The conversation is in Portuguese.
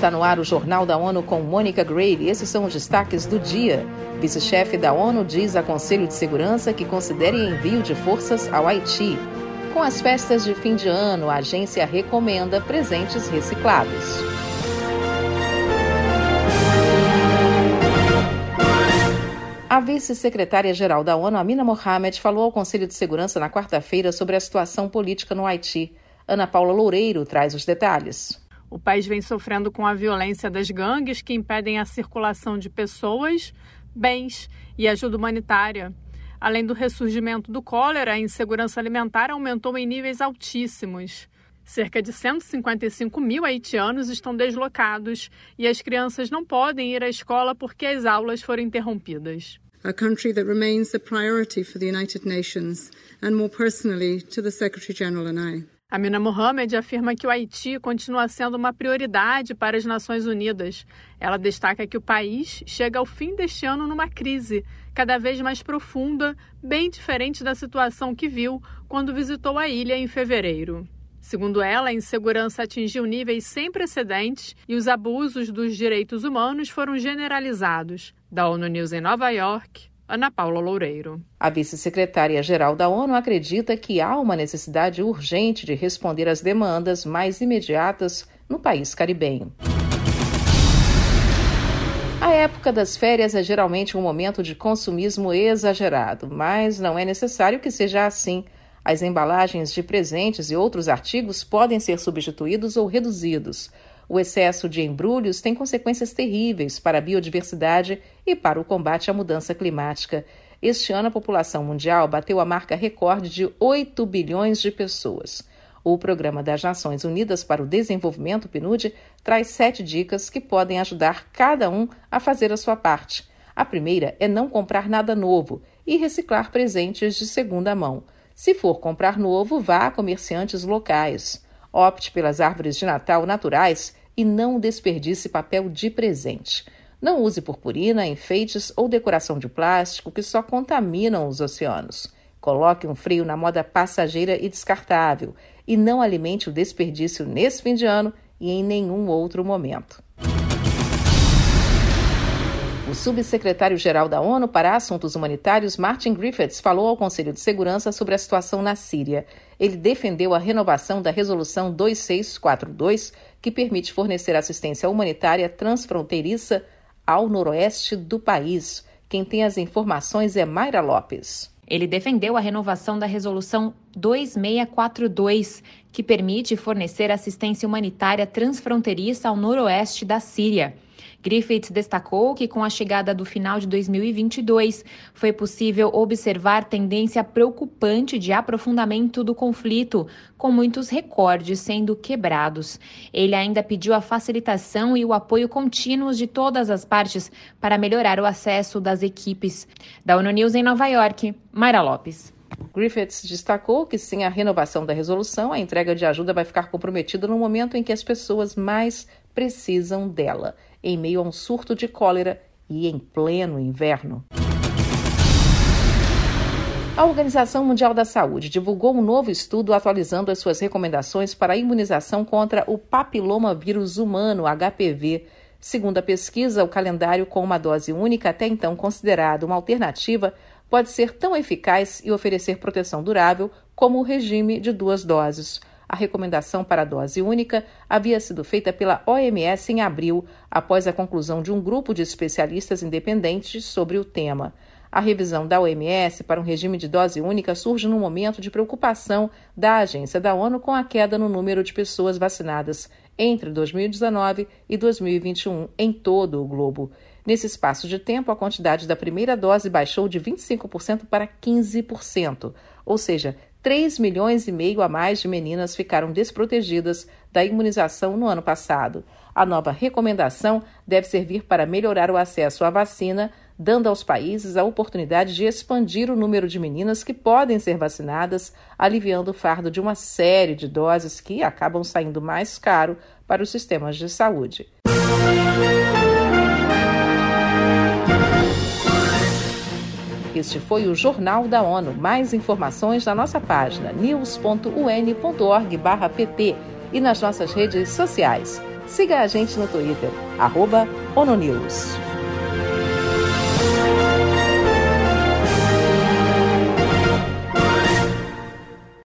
Está no ar o Jornal da ONU com Mônica Gray esses são os destaques do dia. Vice-chefe da ONU diz a Conselho de Segurança que considere envio de forças ao Haiti. Com as festas de fim de ano, a agência recomenda presentes reciclados. A vice-secretária-geral da ONU, Amina Mohamed, falou ao Conselho de Segurança na quarta-feira sobre a situação política no Haiti. Ana Paula Loureiro traz os detalhes. O país vem sofrendo com a violência das gangues que impedem a circulação de pessoas, bens e ajuda humanitária. Além do ressurgimento do cólera, a insegurança alimentar aumentou em níveis altíssimos. Cerca de 155 mil haitianos estão deslocados e as crianças não podem ir à escola porque as aulas foram interrompidas. A country that remains a priority for the United Nations and more personally to the Secretary General and I. Amina Mohamed afirma que o Haiti continua sendo uma prioridade para as Nações Unidas. Ela destaca que o país chega ao fim deste ano numa crise cada vez mais profunda, bem diferente da situação que viu quando visitou a ilha em fevereiro. Segundo ela, a insegurança atingiu níveis sem precedentes e os abusos dos direitos humanos foram generalizados. Da ONU News em Nova York, Ana Paula Loureiro. A vice-secretária-geral da ONU acredita que há uma necessidade urgente de responder às demandas mais imediatas no país caribenho. A época das férias é geralmente um momento de consumismo exagerado, mas não é necessário que seja assim. As embalagens de presentes e outros artigos podem ser substituídos ou reduzidos. O excesso de embrulhos tem consequências terríveis para a biodiversidade e para o combate à mudança climática. Este ano, a população mundial bateu a marca recorde de 8 bilhões de pessoas. O Programa das Nações Unidas para o Desenvolvimento, PNUD, traz sete dicas que podem ajudar cada um a fazer a sua parte. A primeira é não comprar nada novo e reciclar presentes de segunda mão. Se for comprar novo, vá a comerciantes locais. Opte pelas árvores de Natal naturais e não desperdice papel de presente. Não use purpurina, enfeites ou decoração de plástico que só contaminam os oceanos. Coloque um freio na moda passageira e descartável e não alimente o desperdício nesse fim de ano e em nenhum outro momento. Subsecretário-geral da ONU para Assuntos Humanitários, Martin Griffiths, falou ao Conselho de Segurança sobre a situação na Síria. Ele defendeu a renovação da Resolução 2642, que permite fornecer assistência humanitária transfronteiriça ao noroeste do país. Quem tem as informações é Mayra Lopes. Ele defendeu a renovação da Resolução 2642, que permite fornecer assistência humanitária transfronteiriça ao noroeste da Síria. Griffiths destacou que, com a chegada do final de 2022, foi possível observar tendência preocupante de aprofundamento do conflito, com muitos recordes sendo quebrados. Ele ainda pediu a facilitação e o apoio contínuos de todas as partes para melhorar o acesso das equipes. Da ONU News em Nova York, Mayra Lopes. Griffiths destacou que, sem a renovação da resolução, a entrega de ajuda vai ficar comprometida no momento em que as pessoas mais precisam dela em meio a um surto de cólera e em pleno inverno. A Organização Mundial da Saúde divulgou um novo estudo atualizando as suas recomendações para a imunização contra o papilomavírus humano, HPV. Segundo a pesquisa, o calendário com uma dose única, até então considerado uma alternativa, pode ser tão eficaz e oferecer proteção durável como o regime de duas doses. A recomendação para a dose única havia sido feita pela OMS em abril, após a conclusão de um grupo de especialistas independentes sobre o tema. A revisão da OMS para um regime de dose única surge num momento de preocupação da agência da ONU com a queda no número de pessoas vacinadas entre 2019 e 2021 em todo o globo. Nesse espaço de tempo, a quantidade da primeira dose baixou de 25% para 15%, ou seja, 3 milhões e meio a mais de meninas ficaram desprotegidas da imunização no ano passado. A nova recomendação deve servir para melhorar o acesso à vacina, dando aos países a oportunidade de expandir o número de meninas que podem ser vacinadas, aliviando o fardo de uma série de doses que acabam saindo mais caro para os sistemas de saúde. Este foi o Jornal da ONU. Mais informações na nossa página news.un.org/pt e nas nossas redes sociais. Siga a gente no Twitter, arroba ONUNews.